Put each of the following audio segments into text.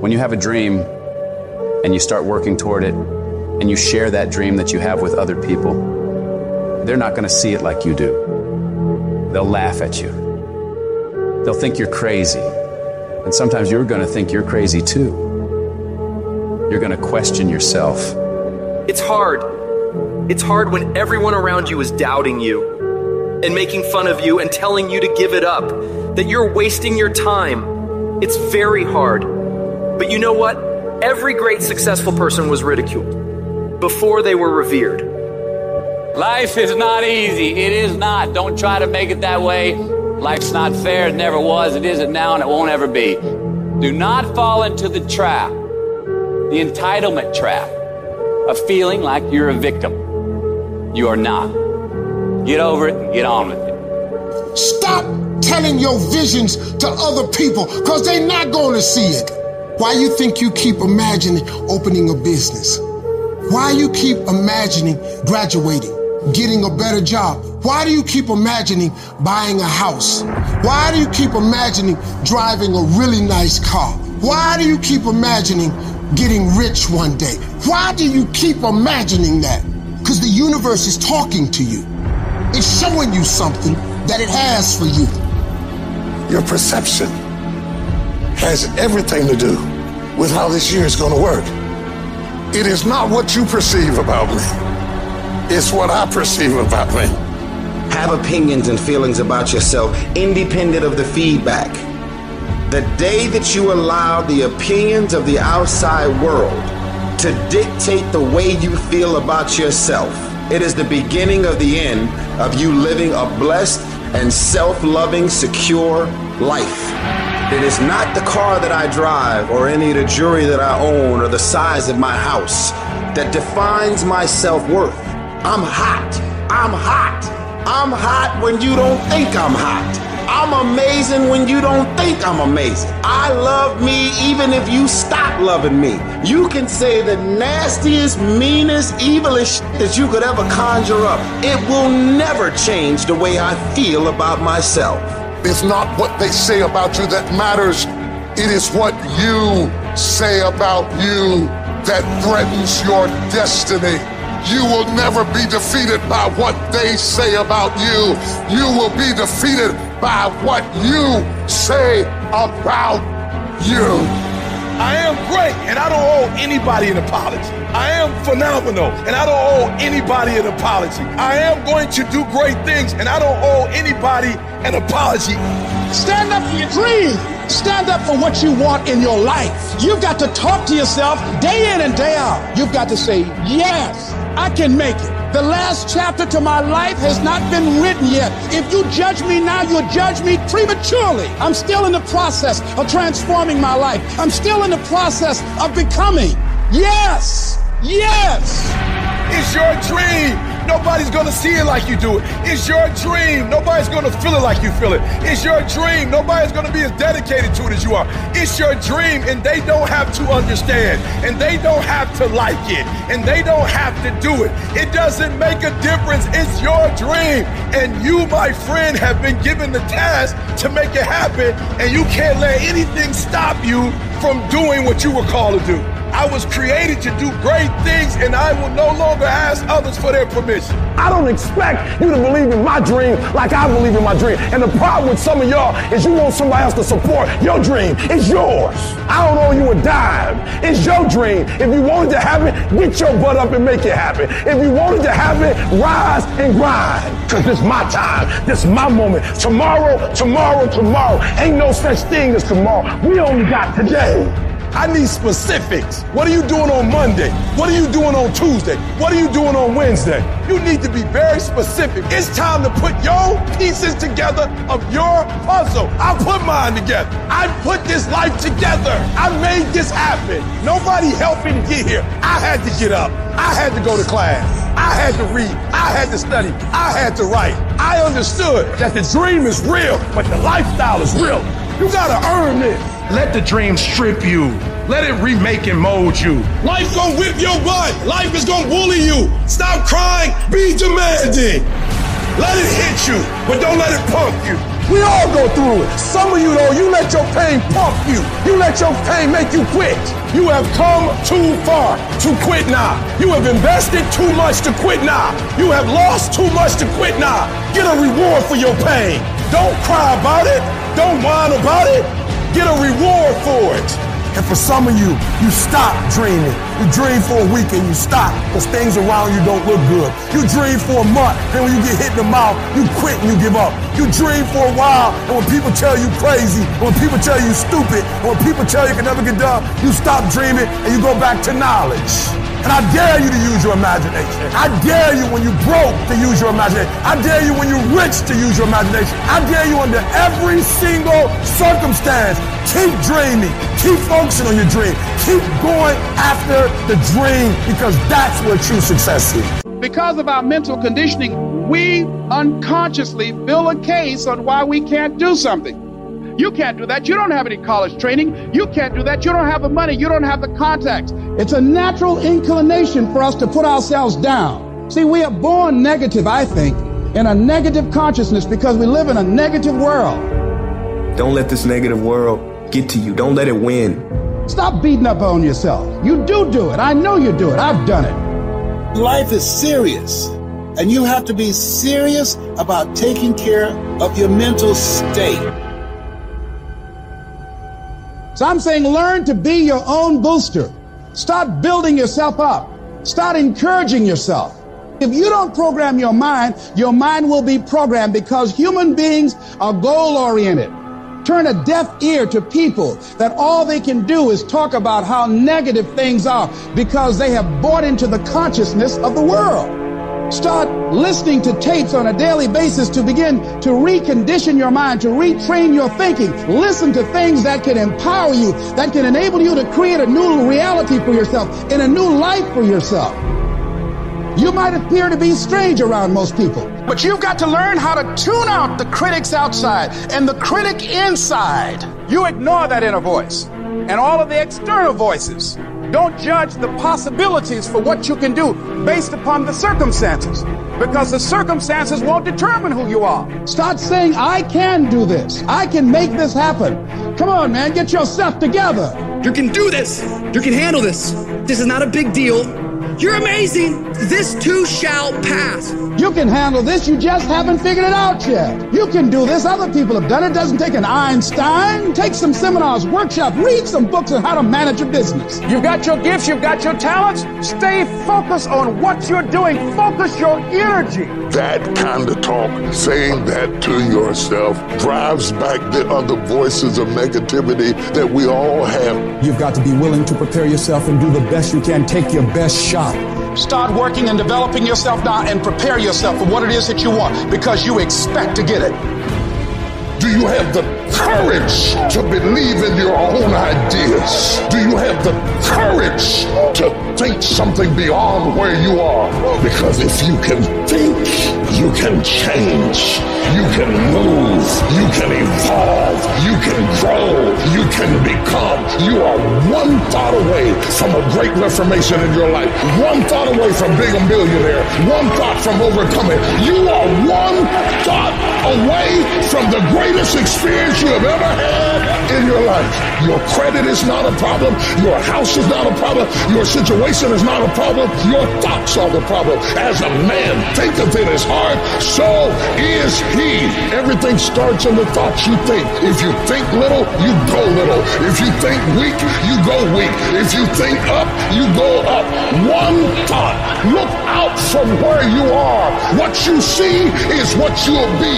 When you have a dream and you start working toward it and you share that dream that you have with other people, they're not going to see it like you do. They'll laugh at you. They'll think you're crazy. And sometimes you're going to think you're crazy too. You're going to question yourself. It's hard. It's hard when everyone around you is doubting you and making fun of you and telling you to give it up, that you're wasting your time. It's very hard. But you know what? Every great successful person was ridiculed before they were revered. Life is not easy. It is not. Don't try to make it that way. Life's not fair. It never was. It isn't now, and it won't ever be. Do not fall into the trap, the entitlement trap of feeling like you're a victim. You are not. Get over it and get on with it. Stop telling your visions to other people because they're not going to see it. Why you think you keep imagining opening a business? Why you keep imagining graduating, getting a better job? Why do you keep imagining buying a house? Why do you keep imagining driving a really nice car? Why do you keep imagining getting rich one day? Why do you keep imagining that? Because the universe is talking to you. It's showing you something that it has for you. Your perception has everything to do with how this year is going to work. It is not what you perceive about me, it's what I perceive about me. Have opinions and feelings about yourself independent of the feedback. The day that you allow the opinions of the outside world to dictate the way you feel about yourself, it is the beginning of the end of you living a blessed and self loving, secure life. It is not the car that I drive or any of the jewelry that I own or the size of my house that defines my self worth. I'm hot. I'm hot. I'm hot when you don't think I'm hot. I'm amazing when you don't think I'm amazing. I love me even if you stop loving me. You can say the nastiest, meanest, evilest that you could ever conjure up. It will never change the way I feel about myself. It's not what they say about you that matters. It is what you say about you that threatens your destiny. You will never be defeated by what they say about you. You will be defeated by what you say about you. I am great and I don't owe anybody an apology. I am phenomenal and I don't owe anybody an apology. I am going to do great things and I don't owe anybody an apology. Stand up for your dream. Stand up for what you want in your life. You've got to talk to yourself day in and day out. You've got to say, yes, I can make it. The last chapter to my life has not been written yet. If you judge me now, you'll judge me prematurely. I'm still in the process of transforming my life. I'm still in the process of becoming. Yes, yes. It's your dream. Nobody's gonna see it like you do it. It's your dream. Nobody's gonna feel it like you feel it. It's your dream. Nobody's gonna be as dedicated to it as you are. It's your dream, and they don't have to understand, and they don't have to like it, and they don't have to do it. It doesn't make a difference. It's your dream, and you, my friend, have been given the task to make it happen, and you can't let anything stop you from doing what you were called to do. I was created to do great things, and I will no longer ask others for their permission. I don't expect you to believe in my dream like I believe in my dream. And the problem with some of y'all is you want somebody else to support your dream. It's yours. I don't owe you a dime. It's your dream. If you wanted to have it, get your butt up and make it happen. If you wanted to have it, rise and grind. Because this is my time. This is my moment. Tomorrow, tomorrow, tomorrow. Ain't no such thing as tomorrow. We only got today. I need specifics. What are you doing on Monday? What are you doing on Tuesday? What are you doing on Wednesday? You need to be very specific. It's time to put your pieces together of your puzzle. I put mine together. I put this life together. I made this happen. Nobody helped me get here. I had to get up. I had to go to class. I had to read. I had to study. I had to write. I understood that the dream is real, but the lifestyle is real. You gotta earn this. Let the dream strip you. Let it remake and mold you. Life gonna whip your butt. Life is gonna bully you. Stop crying. Be demanding. Let it hit you, but don't let it punk you. We all go through it. Some of you, though, you let your pain pump you. You let your pain make you quit. You have come too far to quit now. You have invested too much to quit now. You have lost too much to quit now. Get a reward for your pain. Don't cry about it. Don't whine about it. Get a reward for it. And for some of you, you stop dreaming. You dream for a week and you stop because things around you don't look good. You dream for a month, then when you get hit in the mouth, you quit and you give up. You dream for a while, and when people tell you crazy, when people tell you stupid, when people tell you can never get done, you stop dreaming and you go back to knowledge. And I dare you to use your imagination. I dare you when you broke to use your imagination. I dare you when you're rich to use your imagination. I dare you under every single circumstance. Keep dreaming. Keep focusing on your dream. Keep going after the dream because that's where true success is. Because of our mental conditioning, we unconsciously build a case on why we can't do something. You can't do that. You don't have any college training. You can't do that. You don't have the money. You don't have the contacts. It's a natural inclination for us to put ourselves down. See, we are born negative, I think, in a negative consciousness because we live in a negative world. Don't let this negative world get to you. Don't let it win. Stop beating up on yourself. You do do it. I know you do it. I've done it. Life is serious, and you have to be serious about taking care of your mental state. So I'm saying learn to be your own booster. Start building yourself up. Start encouraging yourself. If you don't program your mind, your mind will be programmed because human beings are goal oriented. Turn a deaf ear to people that all they can do is talk about how negative things are because they have bought into the consciousness of the world. Start listening to tapes on a daily basis to begin to recondition your mind, to retrain your thinking. Listen to things that can empower you, that can enable you to create a new reality for yourself and a new life for yourself. You might appear to be strange around most people, but you've got to learn how to tune out the critics outside and the critic inside. You ignore that inner voice and all of the external voices. Don't judge the possibilities for what you can do based upon the circumstances because the circumstances won't determine who you are. Start saying, I can do this. I can make this happen. Come on, man, get yourself together. You can do this. You can handle this. This is not a big deal. You're amazing. This too shall pass. You can handle this. You just haven't figured it out yet. You can do this. Other people have done it. Doesn't take an Einstein. Take some seminars, workshop, read some books on how to manage a business. You've got your gifts. You've got your talents. Stay focused on what you're doing. Focus your energy. That kind of talk, saying that to yourself, drives back the other voices of negativity that we all have. You've got to be willing to prepare yourself and do the best you can. Take your best shot. Start working and developing yourself now and prepare yourself for what it is that you want because you expect to get it. Do you have the courage to believe in your own ideas? Do you have the courage to think something beyond where you are? Because if you can think, you can change, you can move, you can evolve, you can grow, you can become. You are one thought away from a great reformation in your life, one thought away from being a millionaire, one thought from overcoming. You are one thought away from the greatest experience you have ever had in your life. Your credit is not a problem. Your house is not a problem. Your situation is not a problem. Your thoughts are the problem. As a man thinketh in his heart, so is he. Everything starts in the thoughts you think. If you think little, you go little. If you think weak, you go weak. If you think up, you go up. One thought. Look out from where you are. What you see is what you'll be.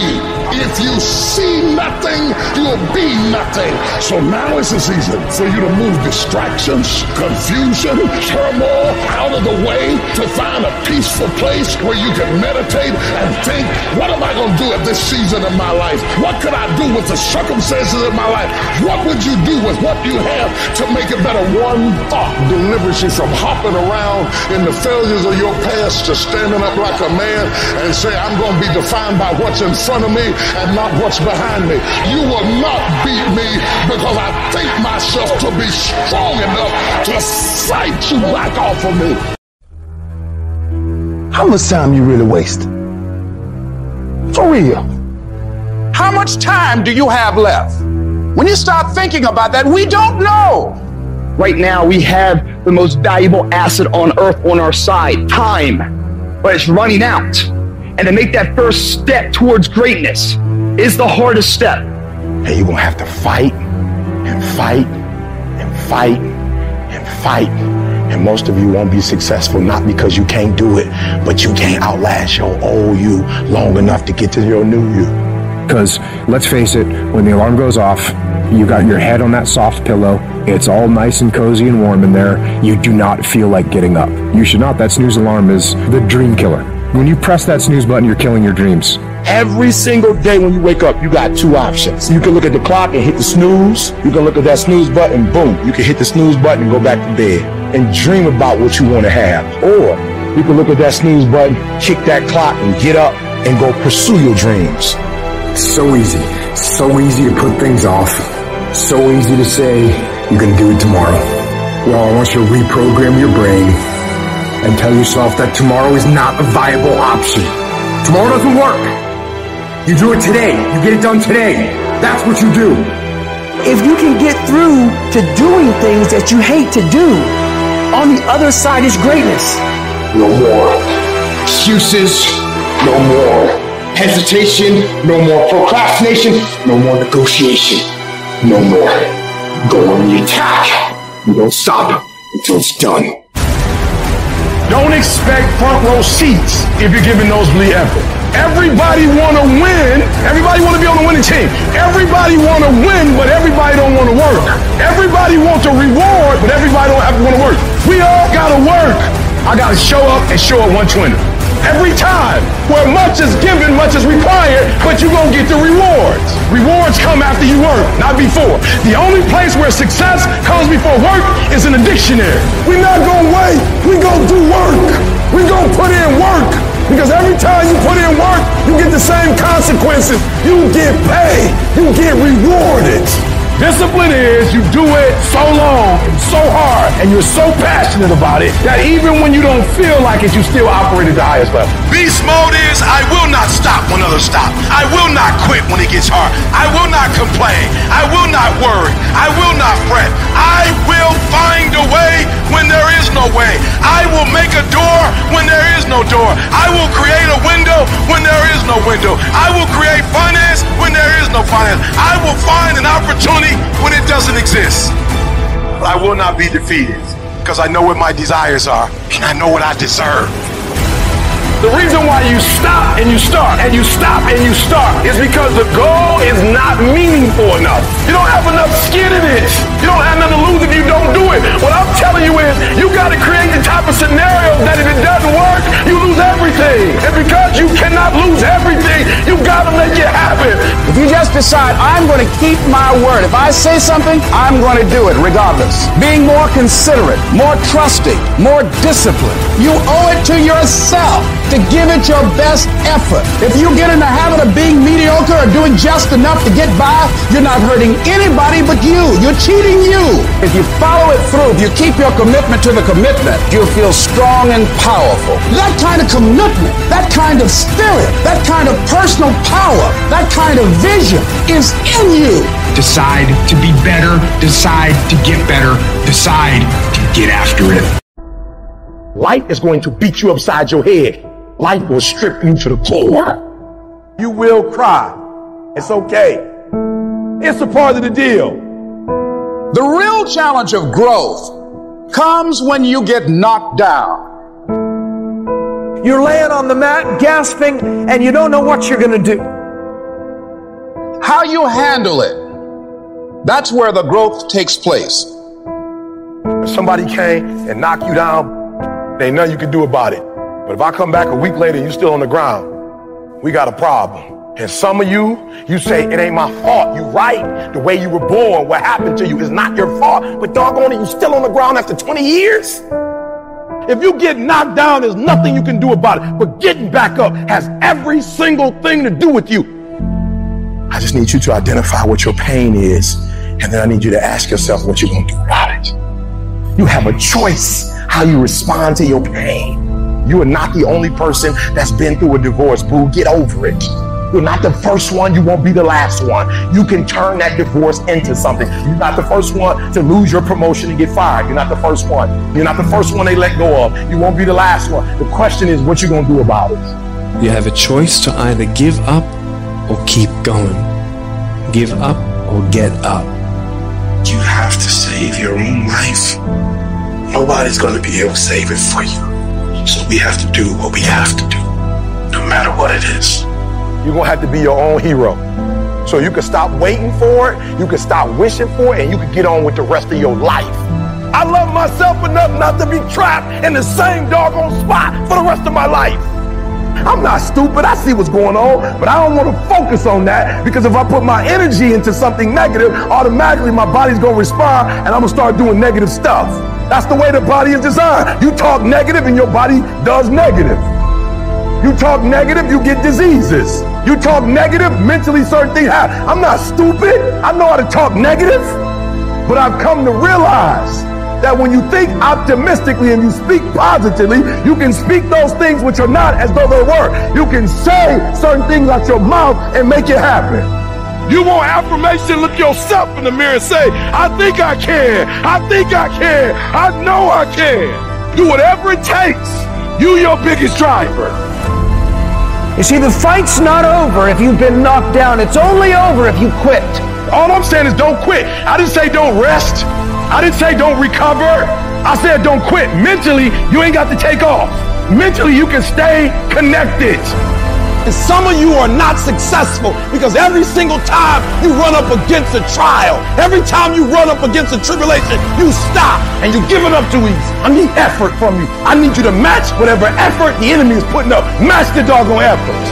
You'll be nothing. So now is the season for you to move distractions, confusion, turmoil out of the way to find a peaceful place where you can meditate and think, what am I going to do at this season of my life? What could I do with the circumstances of my life? What would you do with what you have to make it better? One thought delivers you from hopping around in the failures of your past to standing up like a man and say, I'm going to be defined by what's in front of me and not what's behind me. You will not beat me because I think myself to be strong enough to fight you back off of me. How much time you really waste? For real. How much time do you have left? When you start thinking about that, we don't know. Right now, we have the most valuable asset on earth on our side time, but it's running out. And to make that first step towards greatness is the hardest step. And you're going to have to fight and fight and fight and fight. And most of you won't be successful not because you can't do it, but you can't outlast your old you long enough to get to your new you. Because let's face it, when the alarm goes off, you got your head on that soft pillow. It's all nice and cozy and warm in there. You do not feel like getting up. You should not. That snooze alarm is the dream killer. When you press that snooze button, you're killing your dreams. Every single day when you wake up, you got two options. You can look at the clock and hit the snooze. You can look at that snooze button, boom. You can hit the snooze button and go back to bed and dream about what you want to have. Or you can look at that snooze button, kick that clock and get up and go pursue your dreams. So easy. So easy to put things off. So easy to say, you're going to do it tomorrow. Well, I want you to reprogram your brain and tell yourself that tomorrow is not a viable option. Tomorrow doesn't work. You do it today. You get it done today. That's what you do. If you can get through to doing things that you hate to do, on the other side is greatness. No more excuses. No more hesitation, no more procrastination, no more negotiation, no more. Go on the attack. You don't stop until it's done. Don't expect front row seats if you're giving nosebleed effort. Everybody want to win. Everybody want to be on the winning team. Everybody want to win, but everybody don't want to work. Everybody wants a reward, but everybody don't want to work. We all got to work. I got to show up and show up 120 every time. Where much is given, much is required, but you're going to get the rewards. Rewards come after you work, not before. The only place where success comes before work is in the dictionary. We're not going to wait. We're going to do work. We're going to put in work. Because every time you put in work, you get the same consequences. You get paid. You get rewarded. Discipline is you do it so long and so hard and you're so passionate about it that even when you don't feel like it, you still operate at the highest level. Beast mode is I will not stop when others stop. I will not quit when it gets hard. I will not complain. I will not worry. I will not fret. I will find a way when there is no way. I will make a door when there is no door. I will create opportunity when it doesn't exist. But I will not be defeated because I know what my desires are and I know what I deserve. The reason why you stop and you start and you stop and you start is because the goal is not meaningful enough. You don't have enough skin in it. You don't have nothing to lose if you don't do it. What I'm telling you is you got to create the type of scenario that if it doesn't work, you lose everything. And because you cannot lose everything, you got to make it happen. If you just decide, I'm going to keep my word. If I say something, I'm going to do it regardless. Being more considerate, more trusting, more disciplined. You owe it to yourself to give it your best effort. If you get in the habit of being mediocre or doing just enough to get by, you're not hurting anybody but you. You're cheating you. If you follow it through, if you keep your commitment to the commitment, you'll feel strong and powerful. That kind of commitment, that kind of spirit, that kind of personal power, that kind of vision is in you. Decide to be better. Decide to get better. Decide to get after it. Life is going to beat you upside your head. Life will strip you to the core. You will cry. It's okay. It's a part of the deal. The real challenge of growth comes when you get knocked down. You're laying on the mat, gasping, and you don't know what you're going to do. How you handle it, that's where the growth takes place. If somebody came and knocked you down, there ain't nothing you can do about it. But if I come back a week later and you're still on the ground, we got a problem. And some of you, you say, it ain't my fault. You right. The way you were born, what happened to you is not your fault. But doggone it, you still on the ground after 20 years? If you get knocked down, there's nothing you can do about it. But getting back up has every single thing to do with you. I just need you to identify what your pain is. And then I need you to ask yourself what you're going to do about it. You have a choice how you respond to your pain. You are not the only person that's been through a divorce, boo. Get over it. You're not the first one. You won't be the last one. You can turn that divorce into something. You're not the first one to lose your promotion and get fired. You're not the first one. You're not the first one they let go of. You won't be the last one. The question is, what you gonna do about it? You have a choice to either give up or keep going. Give up or get up. You have to save your own life. Nobody's going to be able to save it for you. So we have to do what we have to do, no matter what it is. You're gonna have to be your own hero. So you can stop waiting for it, you can stop wishing for it, and you can get on with the rest of your life. I love myself enough not to be trapped in the same doggone spot for the rest of my life. I'm not stupid. I see what's going on, but I don't want to focus on that because if I put my energy into something negative, automatically my body's going to respond and I'm going to start doing negative stuff. That's the way the body is designed. You talk negative and your body does negative. You talk negative, you get diseases. You talk negative, mentally certain things happen. I'm not stupid. I know how to talk negative, but I've come to realize that when you think optimistically and you speak positively, you can speak those things which are not as though they were. You can say certain things out your mouth and make it happen. You want affirmation? Look yourself in the mirror and say, I think I can. I think I can. I know I can. Do whatever it takes. You your biggest driver. You see, the fight's not over if you've been knocked down. It's only over if you quit. All I'm saying is don't quit. I didn't say don't rest. I didn't say don't recover. I said don't quit. Mentally, you ain't got to take off. Mentally, you can stay connected. And some of you are not successful because every single time you run up against a trial, every time you run up against a tribulation, you stop and you give it up too easy. I need effort from you. I need you to match whatever effort the enemy is putting up. Match the doggone effort.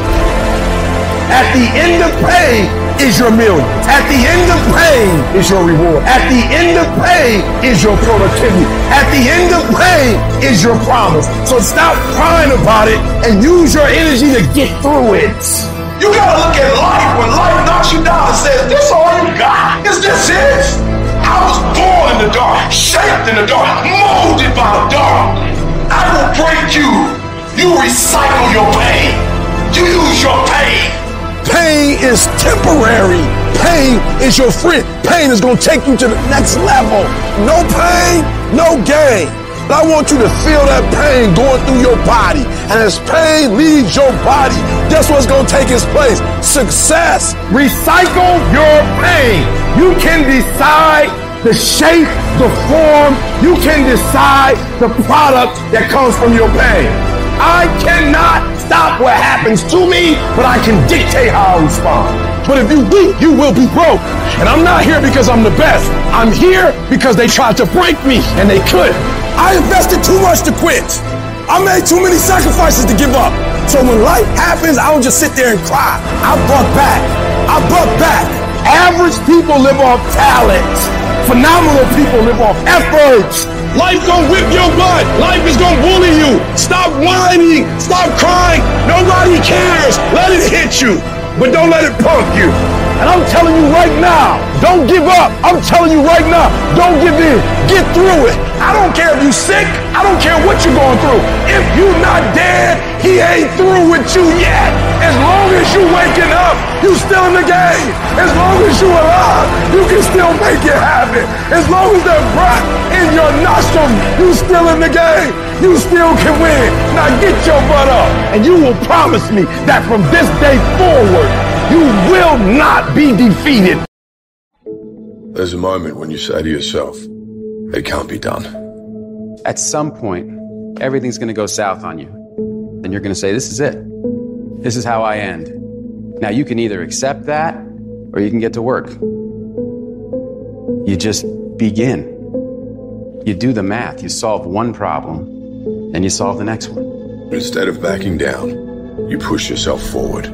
At the end of pain is your million. At the end of pain is your reward. At the end of pain is your productivity. At the end of pain is your promise. So stop crying about it and use your energy to get through it. You gotta look at life when life knocks you down and says, This all you got? Is this it? I was born in the dark, shaped in the dark, molded by the dark. I will break you. You recycle your pain. You use your pain. Is temporary. Pain is your friend. Pain is going to take you to the next level. No pain, no gain. But I want you to feel that pain going through your body. And as pain leaves your body, guess what's going to take its place? Success. Recycle your pain. You can decide the shape, the form. You can decide the product that comes from your pain. I cannot stop what happens to me, but I can dictate how I respond. But if you weak, you will be broke. And I'm not here because I'm the best. I'm here because they tried to break me and they could. I invested too much to quit. I made too many sacrifices to give up. So when life happens, I don't just sit there and cry. I buck back. I buck back. Average people live off talent. Phenomenal people live off effort. Life gonna whip your butt. Life is gonna bully you. Stop whining. Stop crying. Nobody cares. Let it hit you, but don't let it punk you. And I'm telling you right now, don't give up. I'm telling you right now, don't give in. Get through it. I don't care if you're sick. I don't care what you're going through. If you're not dead, he ain't through with you yet. As long as you're waking up, you're still in the game. As long as you're alive, you can still make it happen. As long as there's breath in your nostrils, you still in the game. You still can win. Now get your butt up, and you will promise me that from this day forward, you will not be defeated. There's a moment when you say to yourself, it can't be done. At some point, everything's going to go south on you. And you're going to say, This is it. This is how I end. Now, you can either accept that or you can get to work. You just begin. You do the math. You solve one problem, and you solve the next one. Instead of backing down, you push yourself forward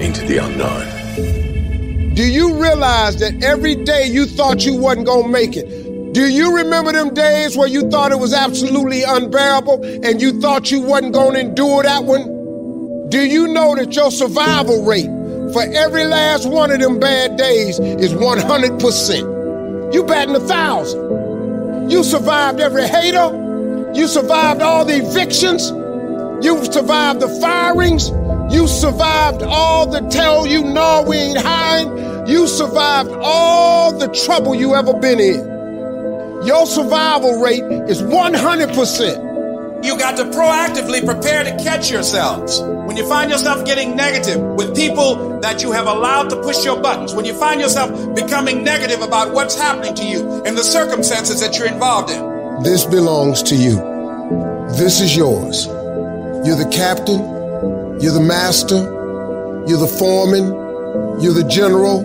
into the unknown. Do you realize that every day you thought you wasn't gonna make it? Do you remember them days where you thought it was absolutely unbearable and you thought you wasn't gonna endure that one? Do you know that your survival rate for every last one of them bad days is 100%? You batting a thousand. You survived every hater. You survived all the evictions. You survived the firings. You survived all the tell you no, we ain't hiring. You survived all the trouble you ever been in. Your survival rate is 100%. You got to proactively prepare to catch yourselves. When you find yourself getting negative with people that you have allowed to push your buttons, when you find yourself becoming negative about what's happening to you and the circumstances that you're involved in. This belongs to you. This is yours. You're the captain. You're the master. You're the foreman. You're the general.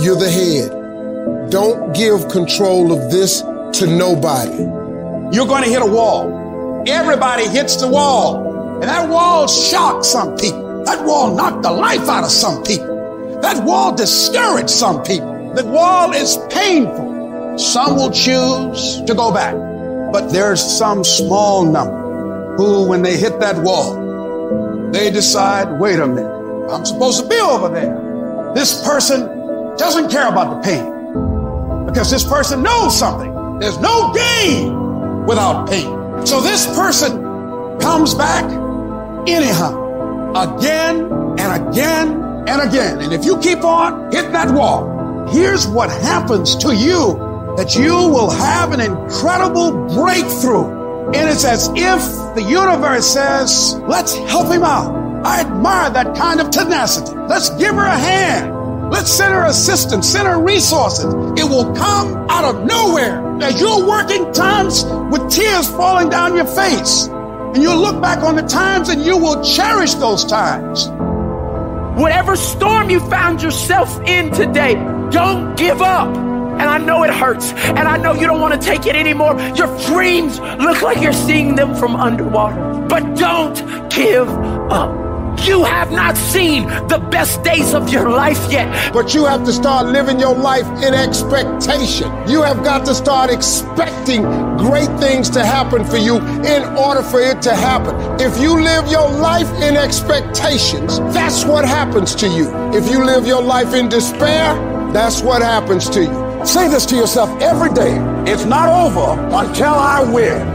You're the head. Don't give control of this to nobody. You're going to hit a wall. Everybody hits the wall. And that wall shocked some people. That wall knocked the life out of some people. That wall discouraged some people. That wall is painful. Some will choose to go back. But there's some small number who, when they hit that wall, they decide, wait a minute, I'm supposed to be over there. This person doesn't care about the pain because this person knows something. There's no gain without pain. So this person comes back anyhow, again and again and again. And if you keep on hitting that wall, here's what happens to you that you will have an incredible breakthrough. And it's as if the universe says, let's help him out. I admire that kind of tenacity. Let's give her a hand. Let's send her assistance, send her resources. It will come out of nowhere as you're working times with tears falling down your face. And you'll look back on the times and you will cherish those times. Whatever storm you found yourself in today, don't give up. And I know it hurts. And I know you don't want to take it anymore. Your dreams look like you're seeing them from underwater. But don't give up. You have not seen the best days of your life yet. But you have to start living your life in expectation. You have got to start expecting great things to happen for you in order for it to happen. If you live your life in expectations, that's what happens to you. If you live your life in despair, that's what happens to you. Say this to yourself every day. It's not over until I win.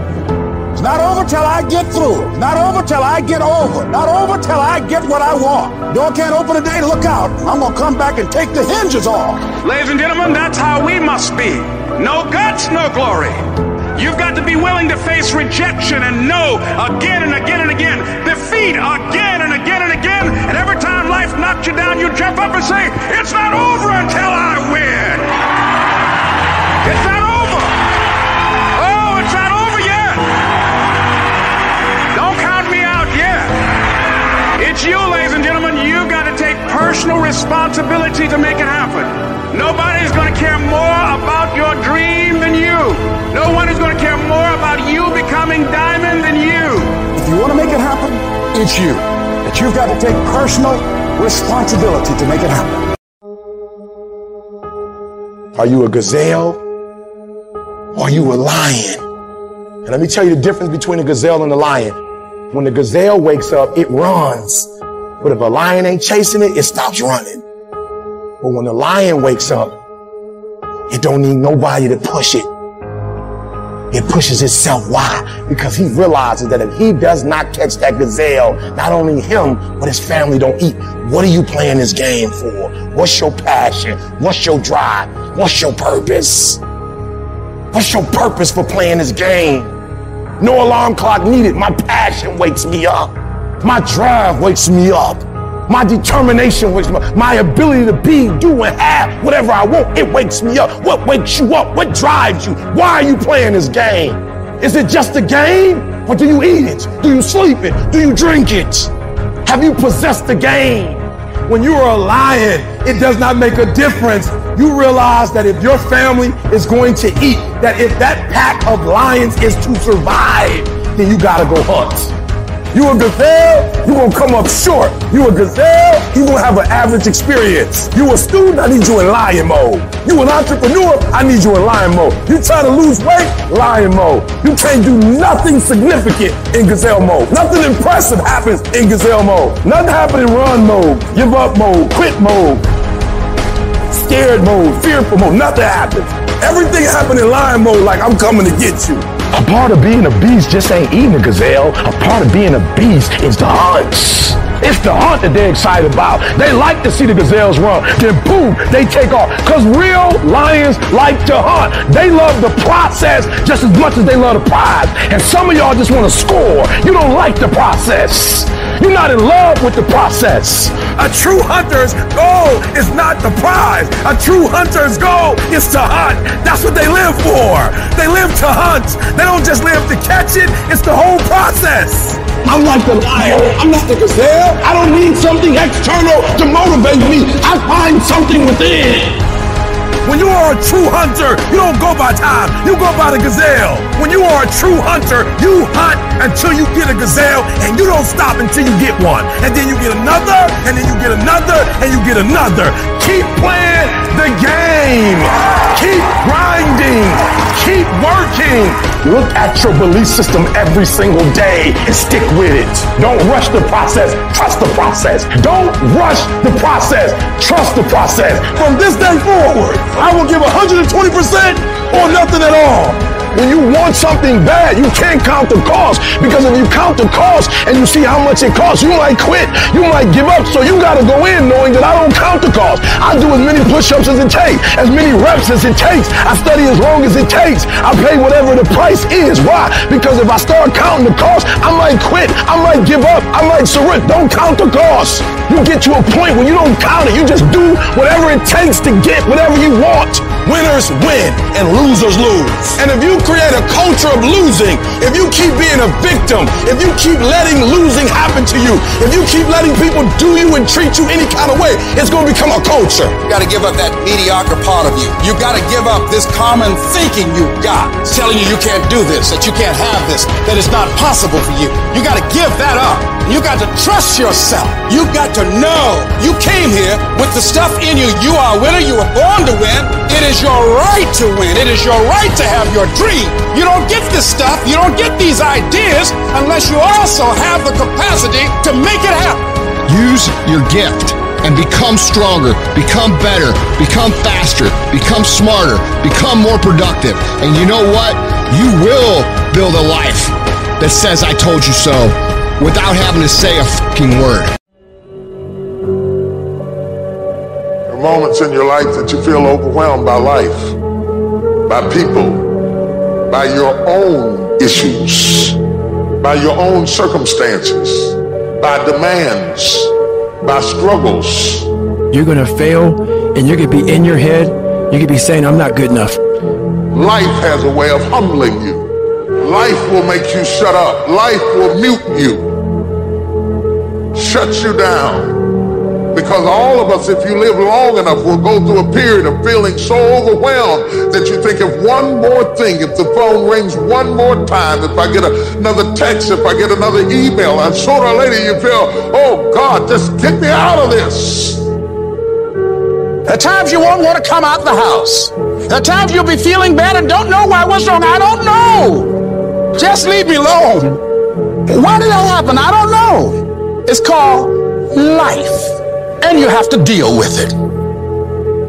It's not over till I get through. It's not over till I get over. Not over till I get what I want. Door can't open today, look out. I'm gonna come back and take the hinges off. Ladies and gentlemen, that's how we must be. No guts, no glory. You've got to be willing to face rejection and no again and again and again. Defeat again and again and again. And every time life knocks you down, you jump up and say, It's not over until I win. It's you, ladies and gentlemen. You've got to take personal responsibility to make it happen. Nobody's going to care more about your dream than you. No one is going to care more about you becoming diamond than you. If you want to make it happen, it's you. But you've got to take personal responsibility to make it happen. Are you a gazelle? Or are you a lion? And let me tell you the difference between a gazelle and a lion. When the gazelle wakes up, it runs. But if a lion ain't chasing it, it stops running. But when the lion wakes up, it don't need nobody to push it. It pushes itself. Why? Because he realizes that if he does not catch that gazelle, not only him, but his family don't eat. What are you playing this game for? What's your passion? What's your drive? What's your purpose? What's your purpose for playing this game? No alarm clock needed. My passion wakes me up. My drive wakes me up. My determination wakes me up. My ability to be, do, and have whatever I want, it wakes me up. What wakes you up? What drives you? Why are you playing this game? Is it just a game? Or do you eat it? Do you sleep it? Do you drink it? Have you possessed the game? When you are a lion, it does not make a difference. You realize that if your family is going to eat, that if that pack of lions is to survive, then you gotta go hunt. You a gazelle, you gonna come up short. You a gazelle, you gonna have an average experience. You a student, I need you in lion mode. You an entrepreneur, I need you in lion mode. You trying to lose weight, lion mode. You can't do nothing significant in gazelle mode. Nothing impressive happens in gazelle mode. Nothing happens in run mode, give up mode, quit mode, scared mode, fearful mode. Nothing happens. Everything happens in lion mode like I'm coming to get you. A part of being a beast just ain't eating a gazelle. A part of being a beast is the hunts. It's the hunt that they're excited about. They like to see the gazelles run. Then boom, they take off. Because real lions like to hunt. They love the process just as much as they love the prize. And some of y'all just want to score. You don't like the process. You're not in love with the process. A true hunter's goal is not the prize. A true hunter's goal is to hunt. That's what they live live to hunt. They don't just live to catch it. It's the whole process. I'm like the lion. I'm not the gazelle. I don't need something external to motivate me. I find something within. When you are a true hunter, you don't go by time, you go by the gazelle. When you are a true hunter, you hunt until you get a gazelle and you don't stop until you get one. And then you get another, and then you get another, and you get another. Keep playing the game. Keep grinding. Keep working. Look at your belief system every single day and stick with it. Don't rush the process. Trust the process. Don't rush the process. Trust the process. From this day forward, I will give 120% or nothing at all. When you want something bad, you can't count the cost because if you count the cost and you see how much it costs, you might quit. You might give up. So you got to go in knowing that I don't count the cost. I do as many push-ups as it takes, as many reps as it takes. I study as long as it takes. I pay whatever the price is. Why? Because if I start counting the cost, I might quit. I might give up. I might surrender. Don't count the cost. You get to a point where you don't count it. You just do whatever it takes to get whatever you want. Winners win and losers lose. And if you create a culture of losing, if you keep being a victim, if you keep letting losing happen to you, if you keep letting people do you and treat you any kind of way, it's going to become a culture. You got to give up that mediocre part of you. You got to give up this common thinking you got, telling you you can't do this, that you can't have this, that it's not possible for you. You got to give that up. You got to trust yourself. You got to know you came here with the stuff in you. You are a winner. You were born to win. It is your right to win. It is your right to have your dream. You don't get this stuff. You don't get these ideas unless you also have the capacity to make it happen. Use your gift and become stronger, become better, become faster, become smarter, become more productive. And you know what? You will build a life that says, I told you so, without having to say a fucking word. There are moments in your life that you feel overwhelmed by life, by people, by your own issues, by your own circumstances, by demands, by struggles. You're going to fail and you're going to be in your head. You're going to be saying, I'm not good enough. Life has a way of humbling you. Life will make you shut up. Life will mute you. Shut you down. Because all of us, if you live long enough, will go through a period of feeling so overwhelmed that you think if one more thing, if the phone rings one more time, if I get another text, if I get another email, and sooner or later you feel, oh God, just get me out of this. At times you won't want to come out the house. At times you'll be feeling bad and don't know why. What's wrong? I don't know. Just leave me alone. Why did that happen? I don't know. It's called life. And you have to deal with it.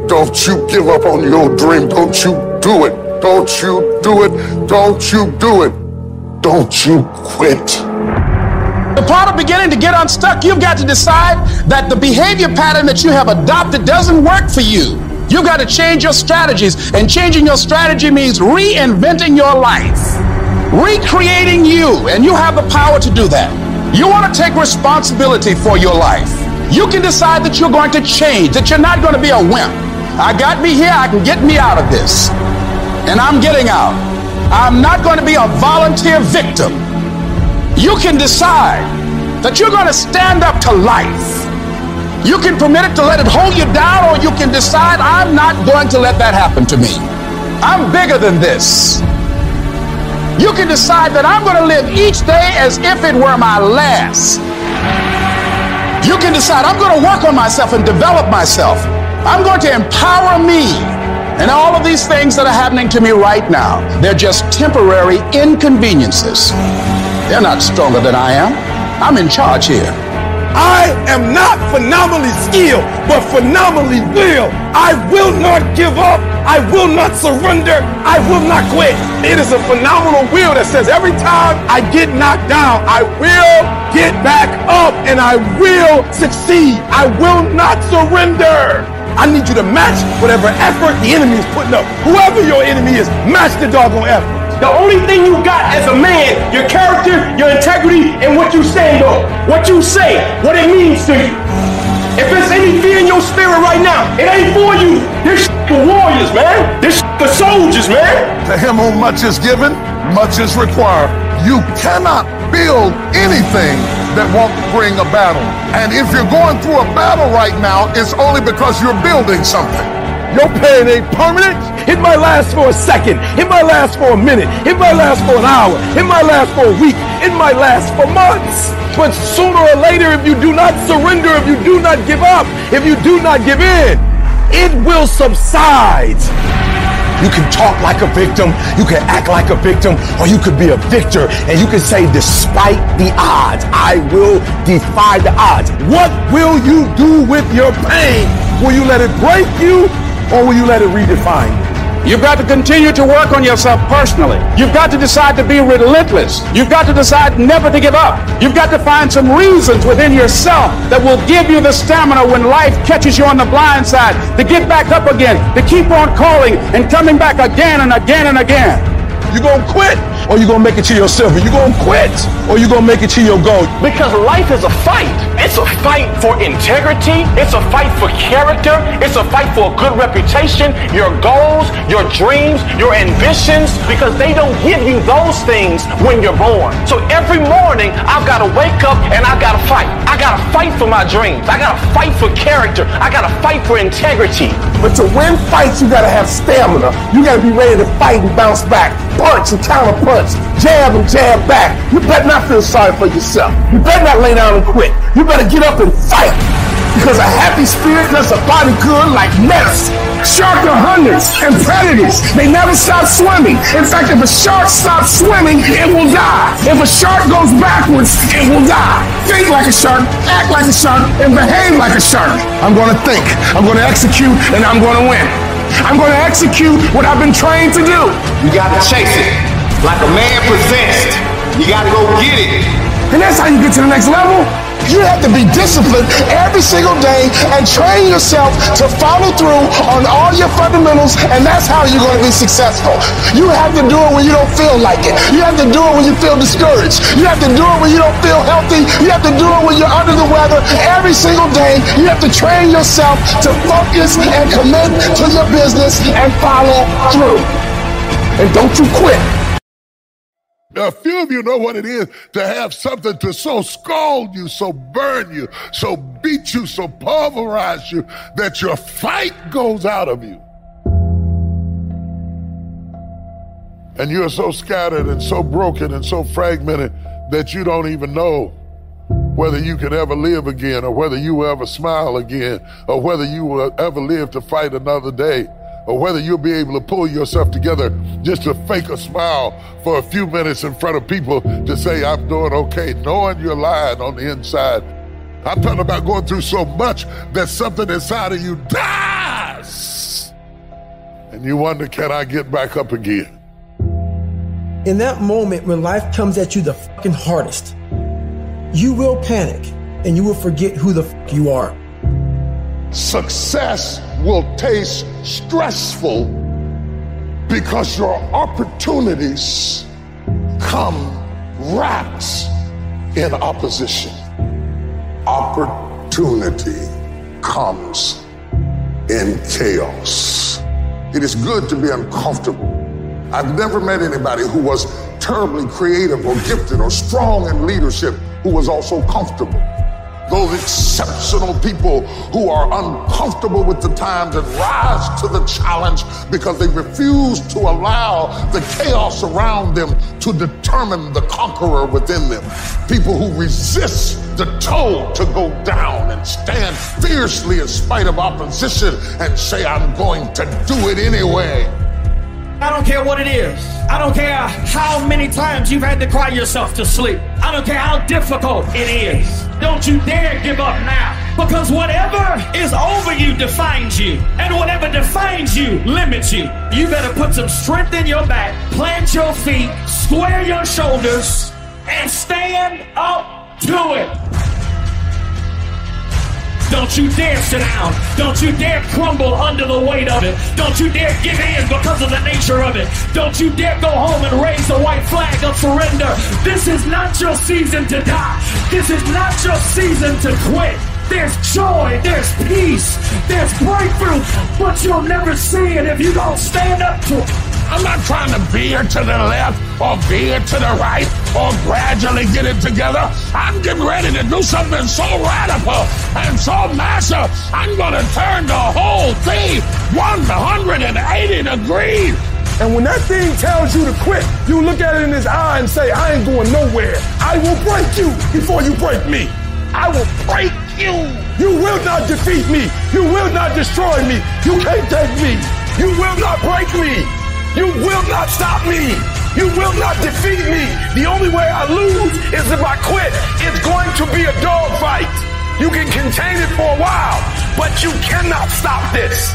Don't you give up on your dream. Don't you do it. Don't you do it. Don't you do it. Don't you quit. The part of beginning to get unstuck, you've got to decide that the behavior pattern that you have adopted doesn't work for you. You've got to change your strategies, and changing your strategy means reinventing your life, recreating you, and you have the power to do that. You want to take responsibility for your life. You can decide that you're going to change, that you're not going to be a wimp. I got me here, I can get me out of this. And I'm getting out. I'm not going to be a volunteer victim. You can decide that you're going to stand up to life. You can permit it to let it hold you down, or you can decide, I'm not going to let that happen to me. I'm bigger than this. You can decide that I'm going to live each day as if it were my last. You can decide I'm going to work on myself and develop myself. I'm going to empower me. And all of these things that are happening to me right now, they're just temporary inconveniences. They're not stronger than I am. I'm in charge here. I am not phenomenally skilled, but phenomenally will. I will not give up. I will not surrender. I will not quit. It is a phenomenal will that says every time I get knocked down, I will get back up and I will succeed. I will not surrender. I need you to match whatever effort the enemy is putting up. Whoever your enemy is, match the doggone effort. The only thing you got as a man, your character, your integrity, and what you stand on. What you say, what it means to you. If it's any fear in your spirit right now, it ain't for you. This for warriors, man. This for soldiers, man. To him whom much is given, much is required. You cannot build anything that won't bring a battle. And if you're going through a battle right now, it's only because you're building something. Your pain ain't permanent. It might last for a second. It might last for a minute. It might last for an hour. It might last for a week. It might last for months. But sooner or later, if you do not surrender, if you do not give up, if you do not give in, it will subside. You can talk like a victim, you can act like a victim, or you could be a victor and you can say, despite the odds, I will defy the odds. What will you do with your pain? Will you let it break you or will you let it redefine you? You've got to continue to work on yourself personally. You've got to decide to be relentless. You've got to decide never to give up. You've got to find some reasons within yourself that will give you the stamina when life catches you on the blind side to get back up again, to keep on calling and coming back again and again and again. You're gonna quit or you're gonna make it to your silver? You gonna quit or you're gonna make it to your goal? Because life is a fight. It's a fight for integrity. It's a fight for character. It's a fight for a good reputation, your goals, your dreams, your ambitions, because they don't give you those things when you're born. So every morning, I've got to wake up and I've got to fight. I got to fight for my dreams. I got to fight for character. I got to fight for integrity. But to win fights, you gotta have stamina. You gotta be ready to fight and bounce back, punch and counter punch, jab and jab back. You better not feel sorry for yourself. You better not lay down and quit. You better get up and fight. Because a happy spirit does a body good like medicine. Sharks are hunters and predators. They never stop swimming. In fact, if a shark stops swimming, it will die. If a shark goes backwards, it will die. Think like a shark, act like a shark, and behave like a shark. I'm gonna think, I'm gonna execute, and I'm gonna win. I'm gonna execute what I've been trained to do. You gotta chase it like a man possessed. You gotta go get it. And that's how you get to the next level. You have to be disciplined every single day and train yourself to follow through on all your fundamentals, and that's how you're going to be successful. You have to do it when you don't feel like it. You have to do it when you feel discouraged. You have to do it when you don't feel healthy. You have to do it when you're under the weather. Every single day, you have to train yourself to focus and commit to your business and follow through. And don't you quit. A few of you know what it is to have something to so scald you, so burn you, so beat you, so pulverize you that your fight goes out of you. And you're so scattered and so broken and so fragmented that you don't even know whether you could ever live again or whether you will ever smile again or whether you will ever live to fight another day or whether you'll be able to pull yourself together just to fake a smile for a few minutes in front of people to say, I'm doing okay, knowing you're lying on the inside. I'm talking about going through so much that something inside of you dies. And you wonder, can I get back up again? In that moment when life comes at you the fucking hardest, you will panic and you will forget who the fuck you are. Success will taste stressful because your opportunities come wrapped in opposition. Opportunity comes in chaos. It is good to be uncomfortable. I've never met anybody who was terribly creative or gifted or strong in leadership who was also comfortable. Those exceptional people who are uncomfortable with the times and rise to the challenge because they refuse to allow the chaos around them to determine the conqueror within them. People who resist the toll to go down and stand fiercely in spite of opposition and say, I'm going to do it anyway. I don't care what it is. I don't care how many times you've had to cry yourself to sleep. I don't care how difficult it is. Don't you dare give up now. Because whatever is over you defines you. And whatever defines you limits you. You better put some strength in your back, plant your feet, square your shoulders, and stand up to it. Don't you dare sit down. Don't you dare crumble under the weight of it. Don't you dare give in because of the nature of it. Don't you dare go home and raise the white flag of surrender. This is not your season to die. This is not your season to quit. There's joy, there's peace, there's breakthrough, but you'll never see it if you don't stand up to it. I'm not trying to veer to the left or veer to the right or gradually get it together. I'm getting ready to do something so radical and so massive. I'm going to turn the whole thing 180 degrees. And when that thing tells you to quit, you look at it in his eye and say, I ain't going nowhere. I will break you before you break me. I will break you. You will not defeat me. You will not destroy me. You can't take me. You will not break me. You will not stop me. You will not defeat me. The only way I lose is if I quit. It's going to be a dogfight. You can contain it for a while, but you cannot stop this.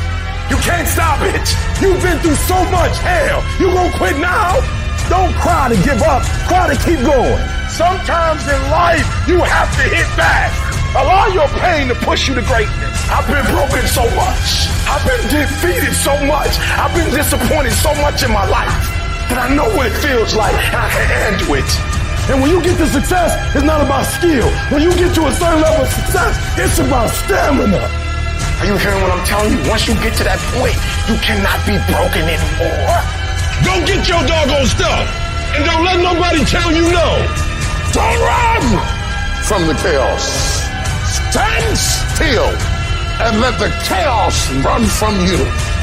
You can't stop it. You've been through so much hell. You gonna quit now? Don't cry to give up. Cry to keep going. Sometimes in life, you have to hit back. Allow your pain to push you to greatness. I've been broken so much. I've been defeated so much. I've been disappointed so much in my life that I know what it feels like and I can handle it. And when you get to success, it's not about skill. When you get to a certain level of success, it's about stamina. Are you hearing what I'm telling you? Once you get to that point, you cannot be broken anymore. Don't get your doggone stuff. And don't let nobody tell you no. Don't run from the chaos. Stand still and let the chaos run from you.